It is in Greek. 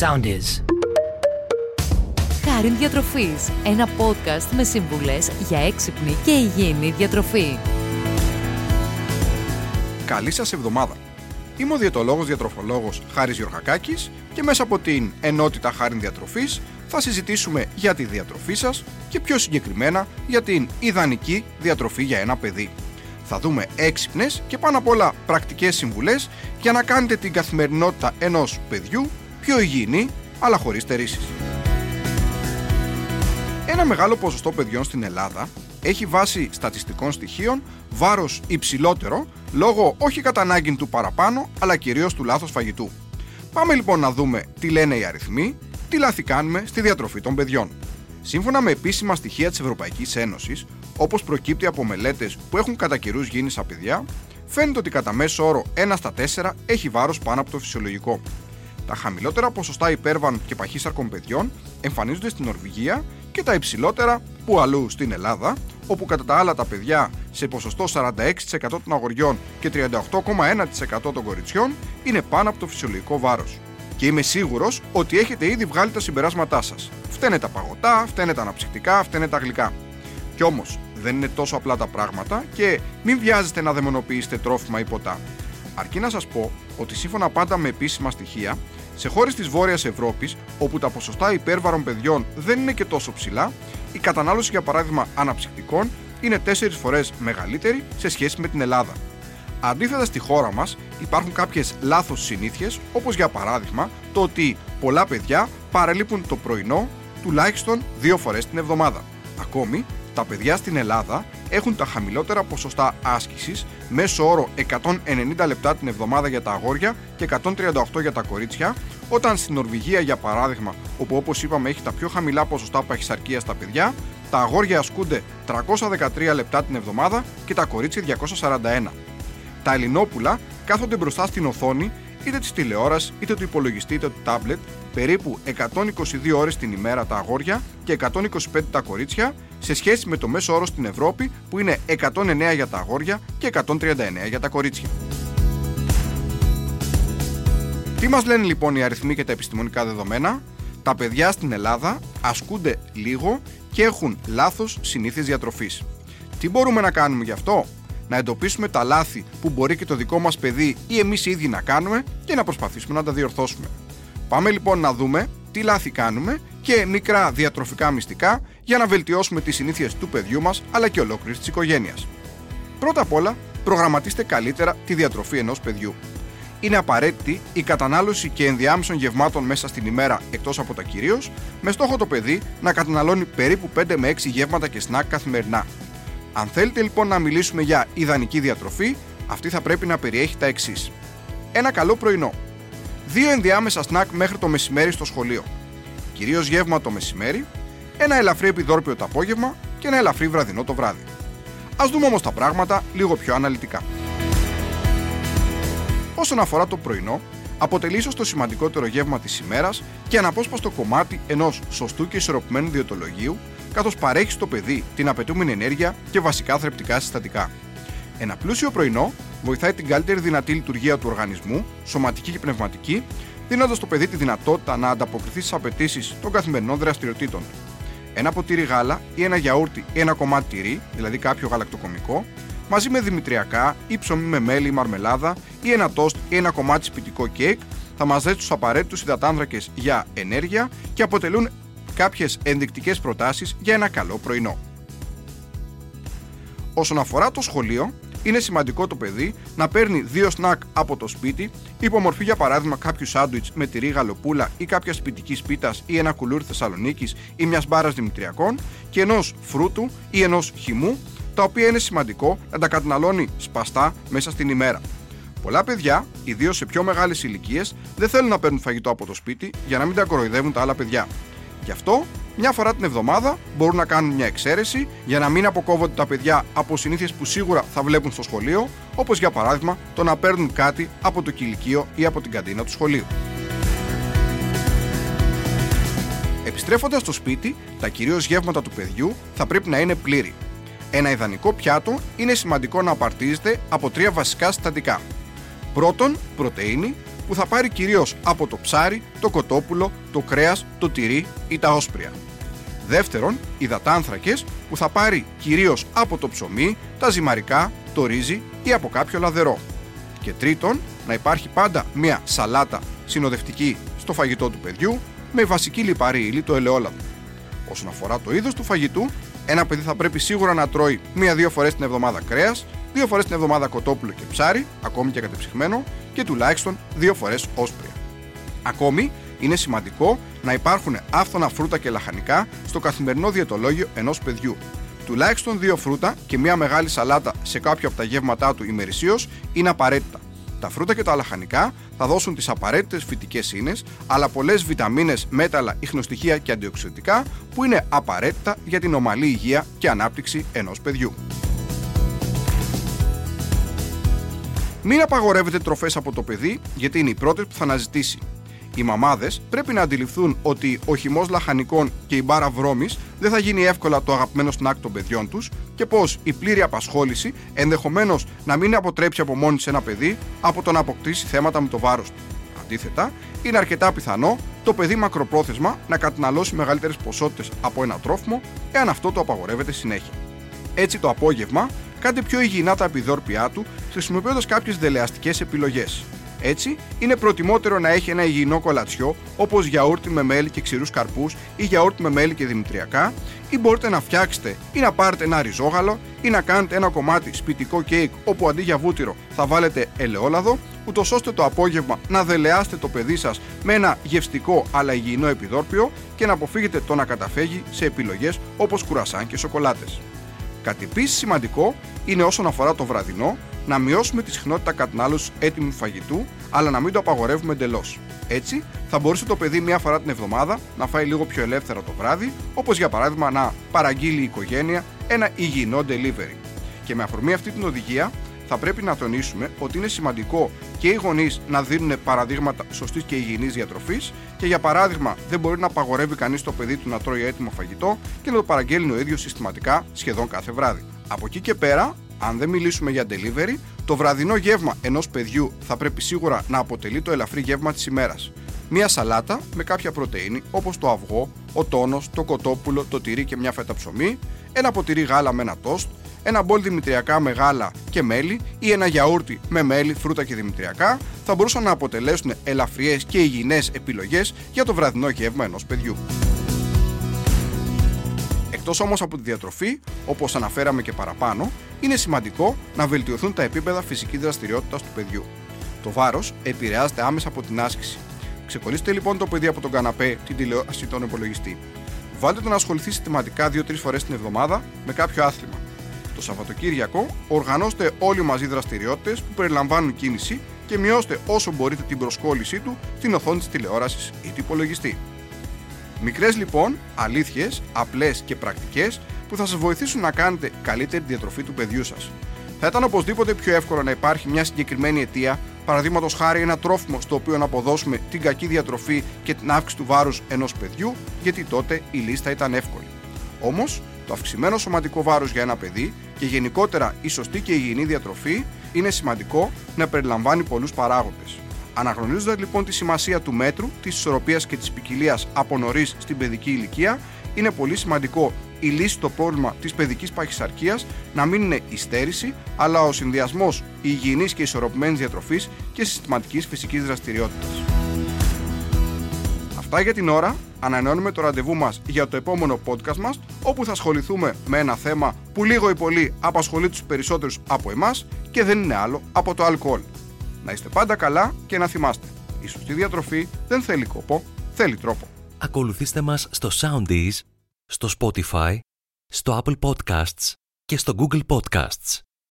Sound is. Χάριν Διατροφής, ένα podcast με σύμβουλες για έξυπνη και υγιεινή διατροφή. Καλή σας εβδομάδα. Είμαι ο διαιτολόγος διατροφολόγος Χάρης Γιωργακάκης και μέσα από την ενότητα Χάριν Διατροφής θα συζητήσουμε για τη διατροφή σας και πιο συγκεκριμένα για την ιδανική διατροφή για ένα παιδί. Θα δούμε έξυπνες και πάνω απ' όλα πρακτικές συμβουλές για να κάνετε την καθημερινότητα ενός παιδιού πιο υγιεινή αλλά χωρίς στερήσεις. Ένα μεγάλο ποσοστό παιδιών στην Ελλάδα έχει βάσει στατιστικών στοιχείων βάρος υψηλότερο λόγω όχι κατά ανάγκη του παραπάνω αλλά κυρίως του λάθος φαγητού. Πάμε λοιπόν να δούμε τι λένε οι αριθμοί, τι λάθη κάνουμε στη διατροφή των παιδιών. Σύμφωνα με επίσημα στοιχεία της Ευρωπαϊκής Ένωσης, όπως προκύπτει από μελέτες που έχουν κατά καιρούς γίνει στα παιδιά, φαίνεται ότι κατά μέσο όρο 1 στα 4 έχει βάρος πάνω από το φυσιολογικό. Τα χαμηλότερα ποσοστά υπέρβαν και παχύσαρκων παιδιών εμφανίζονται στην Νορβηγία και τα υψηλότερα που αλλού στην Ελλάδα, όπου κατά τα άλλα τα παιδιά σε ποσοστό 46% των αγοριών και 38,1% των κοριτσιών είναι πάνω από το φυσιολογικό βάρος. Και είμαι σίγουρος ότι έχετε ήδη βγάλει τα συμπεράσματά σας. Φταίνε τα παγωτά, φταίνε τα αναψυκτικά, φταίνε τα γλυκά. Κι όμως δεν είναι τόσο απλά τα πράγματα και μην βιάζεστε να δαιμονοποιήσετε τρόφιμα ή ποτά. Αρκεί να σας πω ότι σύμφωνα πάντα με επίσημα στοιχεία, σε χώρες της Βόρειας Ευρώπης, όπου τα ποσοστά υπέρβαρων παιδιών δεν είναι και τόσο ψηλά, η κατανάλωση για παράδειγμα αναψυκτικών είναι 4 φορές μεγαλύτερη σε σχέση με την Ελλάδα. Αντίθετα στη χώρα μας υπάρχουν κάποιες λάθος συνήθειες, όπως για παράδειγμα το ότι πολλά παιδιά παραλείπουν το πρωινό τουλάχιστον δύο φορές την εβδομάδα. Ακόμη, τα παιδιά στην Ελλάδα έχουν τα χαμηλότερα ποσοστά άσκησης, μέσω όρο 190 λεπτά την εβδομάδα για τα αγόρια και 138 για τα κορίτσια, όταν στην Νορβηγία για παράδειγμα, όπου όπως είπαμε έχει τα πιο χαμηλά ποσοστά παχυσαρκίας στα παιδιά, τα αγόρια ασκούνται 313 λεπτά την εβδομάδα και τα κορίτσια 241. Τα Ελληνόπουλα κάθονται μπροστά στην οθόνη είτε της τηλεόραση, είτε του υπολογιστή, είτε του τάμπλετ, περίπου 122 ώρες την ημέρα τα αγόρια και 125 τα κορίτσια, σε σχέση με το μέσο όρο στην Ευρώπη που είναι 109 για τα αγόρια και 139 για τα κορίτσια. Τι μας λένε λοιπόν οι αριθμοί και τα επιστημονικά δεδομένα; Τα παιδιά στην Ελλάδα ασκούνται λίγο και έχουν λάθος συνήθειες διατροφής. Τι μπορούμε να κάνουμε γι' αυτό; να εντοπίσουμε τα λάθη που μπορεί και το δικό μας παιδί ή εμείς οι ίδιοι να κάνουμε και να προσπαθήσουμε να τα διορθώσουμε. Πάμε λοιπόν να δούμε τι λάθη κάνουμε και μικρά διατροφικά μυστικά για να βελτιώσουμε τις συνήθειες του παιδιού μας αλλά και ολόκληρης της οικογένειας. Πρώτα απ' όλα, προγραμματίστε καλύτερα τη διατροφή ενός παιδιού. Είναι απαραίτητη η κατανάλωση και ενδιάμεσων γευμάτων μέσα στην ημέρα εκτός από τα κυρίως, με στόχο το παιδί να καταναλώνει περίπου 5 με 6 γεύματα και σνακ καθημερινά. Αν θέλετε λοιπόν να μιλήσουμε για ιδανική διατροφή, αυτή θα πρέπει να περιέχει τα εξής. Ένα καλό πρωινό. Δύο ενδιάμεσα σνακ μέχρι το μεσημέρι στο σχολείο. Κυρίως γεύμα το μεσημέρι, ένα ελαφρύ επιδόρπιο το απόγευμα και ένα ελαφρύ βραδινό το βράδυ. Α δούμε όμως τα πράγματα λίγο πιο αναλυτικά. Όσον αφορά το πρωινό, αποτελεί ίσως το σημαντικότερο γεύμα της ημέρας και αναπόσπαστο κομμάτι ενός σωστού και ισορροπημένου διαιτολογίου καθώς παρέχει στο παιδί την απαιτούμενη ενέργεια και βασικά θρεπτικά συστατικά. Ένα πλούσιο πρωινό βοηθάει την καλύτερη δυνατή λειτουργία του οργανισμού, σωματική και πνευματική, δίνοντας στο παιδί τη δυνατότητα να ανταποκριθεί στις απαιτήσεις των καθημερινών δραστηριοτήτων του. Ένα ποτήρι γάλα ή ένα γιαούρτι ή ένα κομμάτι τυρί, δηλαδή κάποιο γαλακτοκομικό, μαζί με δημητριακά ή ψωμί με μέλι ή μαρμελάδα ή ένα τόστ ή ένα κομμάτι σπιτικό κέικ θα μα δέσει τους απαραίτητους υδατάνθρακες για ενέργεια και αποτελούν κάποιες ενδεικτικές προτάσεις για ένα καλό πρωινό. Όσον αφορά το σχολείο, είναι σημαντικό το παιδί να παίρνει δύο σνακ από το σπίτι, υπό μορφή για παράδειγμα κάποιου σάντουιτς με τυρί γαλοπούλα ή κάποια σπιτικής πίτας ή ένα κουλούρι Θεσσαλονίκης ή μιας μπάρας Δημητριακών και ενός φρούτου ή ενός χυμού, τα οποία είναι σημαντικό να τα καταναλώνει σπαστά μέσα στην ημέρα. Πολλά παιδιά, ιδίως σε πιο μεγάλες ηλικίες, δεν θέλουν να παίρνουν φαγητό από το σπίτι για να μην τα κοροϊδεύουν τα άλλα παιδιά. Γι' αυτό, μια φορά την εβδομάδα μπορούν να κάνουν μια εξαίρεση για να μην αποκόβονται τα παιδιά από συνήθειες που σίγουρα θα βλέπουν στο σχολείο, όπως για παράδειγμα το να παίρνουν κάτι από το κηλικείο ή από την καντίνα του σχολείου. Επιστρέφοντας στο σπίτι, τα κυρίως γεύματα του παιδιού θα πρέπει να είναι πλήρη. Ένα ιδανικό πιάτο είναι σημαντικό να απαρτίζεται από τρία βασικά συστατικά. Πρώτον, πρωτεΐνη, που θα πάρει κυρίως από το ψάρι, το κοτόπουλο, το κρέας, το τυρί ή τα όσπρια. Δεύτερον, υδατάνθρακες που θα πάρει κυρίως από το ψωμί, τα ζυμαρικά, το ρύζι ή από κάποιο λαδερό. Και τρίτον, να υπάρχει πάντα μια σαλάτα συνοδευτική στο φαγητό του παιδιού με βασική λιπαρή ύλη το ελαιόλαδο. Όσον αφορά το είδος του φαγητού, ένα παιδί θα πρέπει σίγουρα να τρώει μία-δύο φορές την εβδομάδα κρέας, δύο φορές την εβδομάδα κοτόπουλο και ψάρι, ακόμη και κατεψυγμένο, και τουλάχιστον δύο φορές όσπρια. Ακόμη, είναι σημαντικό να υπάρχουν άφθονα φρούτα και λαχανικά στο καθημερινό διαιτολόγιο ενός παιδιού. Τουλάχιστον δύο φρούτα και μία μεγάλη σαλάτα σε κάποιο από τα γεύματά του ημερησίως είναι απαραίτητα. Τα φρούτα και τα λαχανικά θα δώσουν τις απαραίτητες φυτικές ίνες, αλλά πολλές βιταμίνες, μέταλλα, ιχνοστοιχεία και αντιοξυδοτικά που είναι απαραίτητα για την ομαλή υγεία και ανάπτυξη ενός παιδιού. Μην απαγορεύετε τροφές από το παιδί, γιατί είναι οι πρώτε που θα αναζητήσει. Οι μαμάδες πρέπει να αντιληφθούν ότι ο χυμός λαχανικών και η μπάρα βρώμης δεν θα γίνει εύκολα το αγαπημένο σνακ των παιδιών τους και πως η πλήρη απασχόληση ενδεχομένως να μην αποτρέψει από μόνη σε ένα παιδί από το να αποκτήσει θέματα με το βάρος του. Αντίθετα, είναι αρκετά πιθανό το παιδί μακροπρόθεσμα να καταναλώσει μεγαλύτερες ποσότητες από ένα τρόφιμο, εάν αυτό το απαγορεύεται συνέχεια. Έτσι, το απόγευμα κάντε πιο υγιεινά τα επιδόρπιά του χρησιμοποιώντας κάποιες δελεαστικές επιλογές. Έτσι, είναι προτιμότερο να έχει ένα υγιεινό κολατσιό όπως γιαούρτι με μέλι και ξηρούς καρπούς ή γιαούρτι με μέλι και δημητριακά, ή μπορείτε να φτιάξετε ή να πάρετε ένα ριζόγαλο ή να κάνετε ένα κομμάτι σπιτικό κέικ όπου αντί για βούτυρο θα βάλετε ελαιόλαδο, ούτως ώστε το απόγευμα να δελεάσετε το παιδί σας με ένα γευστικό αλλά υγιεινό επιδόρπιο και να αποφύγετε το να καταφέγει σε επιλογές όπως κουρασάν και σοκολάτες. Κάτι επίσης σημαντικό είναι όσον αφορά το βραδινό να μειώσουμε τη συχνότητα κατανάλωσης έτοιμου φαγητού, αλλά να μην το απαγορεύουμε εντελώς. Έτσι, θα μπορούσε το παιδί μία φορά την εβδομάδα να φάει λίγο πιο ελεύθερα το βράδυ, όπως για παράδειγμα να παραγγείλει η οικογένεια ένα υγιεινό delivery. Και με αφορμή αυτή την οδηγία, θα πρέπει να τονίσουμε ότι είναι σημαντικό και οι γονείς να δίνουν παραδείγματα σωστής και υγιεινής διατροφής και για παράδειγμα δεν μπορεί να απαγορεύει κανείς το παιδί του να τρώει έτοιμο φαγητό και να το παραγγέλνει ο ίδιος συστηματικά σχεδόν κάθε βράδυ. Από εκεί και πέρα, αν δεν μιλήσουμε για delivery, το βραδινό γεύμα ενός παιδιού θα πρέπει σίγουρα να αποτελεί το ελαφρύ γεύμα της ημέρας. Μία σαλάτα με κάποια πρωτενη όπως το αυγό, ο τόνος, το κοτόπουλο, το τυρί και μια φέτα ψωμί, ένα ποτηρί γάλα με ένα τόστ, ένα μπολ δημητριακά με γάλα και μέλι ή ένα γιαούρτι με μέλι, φρούτα και δημητριακά θα μπορούσαν να αποτελέσουν ελαφριές και υγιεινές επιλογές για το βραδινό γεύμα ενός παιδιού. Εκτός όμως από τη διατροφή, όπως αναφέραμε και παραπάνω, είναι σημαντικό να βελτιωθούν τα επίπεδα φυσικής δραστηριότητας του παιδιού. Το βάρος επηρεάζεται άμεσα από την άσκηση. Ξεκολλήστε λοιπόν το παιδί από τον καναπέ, την τηλεόραση ή τον υπολογιστή. Βάλτε τον να ασχοληθεί συστηματικά 2-3 φορές την εβδομάδα με κάποιο άθλημα. Το Σαββατοκύριακο οργανώστε όλοι μαζί δραστηριότητες που περιλαμβάνουν κίνηση και μειώστε όσο μπορείτε την προσκόλλησή του στην οθόνη της τηλεόρασης ή του υπολογιστή. Μικρές λοιπόν, αλήθειες, απλές και πρακτικές που θα σας βοηθήσουν να κάνετε καλύτερη διατροφή του παιδιού σας. Θα ήταν οπωσδήποτε πιο εύκολο να υπάρχει μια συγκεκριμένη αιτία, παραδείγματος χάρη ένα τρόφιμο στο οποίο να αποδώσουμε την κακή διατροφή και την αύξηση του βάρους ενός παιδιού, γιατί τότε η λίστα ήταν εύκολη. Όμως, το αυξημένο σωματικό βάρος για ένα παιδί και γενικότερα η σωστή και υγιεινή διατροφή είναι σημαντικό να περιλαμβάνει πολλούς παράγοντες. Αναγνωρίζοντας λοιπόν τη σημασία του μέτρου, της ισορροπίας και της ποικιλίας από νωρίς στην παιδική ηλικία, είναι πολύ σημαντικό η λύση στο πρόβλημα της παιδικής παχυσαρκίας να μην είναι η στέρηση, αλλά ο συνδυασμός υγιεινής και ισορροπημένης διατροφής και συστηματικής φυσικής δραστηριότητας. Αυτά για την ώρα. Ανανεώνουμε το ραντεβού μας για το επόμενο podcast μας, όπου θα ασχοληθούμε με ένα θέμα που λίγο ή πολύ απασχολεί τους περισσότερους από εμάς και δεν είναι άλλο από το αλκοόλ. Να είστε πάντα καλά και να θυμάστε, η σωστή διατροφή δεν θέλει κόπο, θέλει τρόπο. Ακολουθήστε μας στο Soundees, στο Spotify, στο Apple Podcasts και στο Google Podcasts.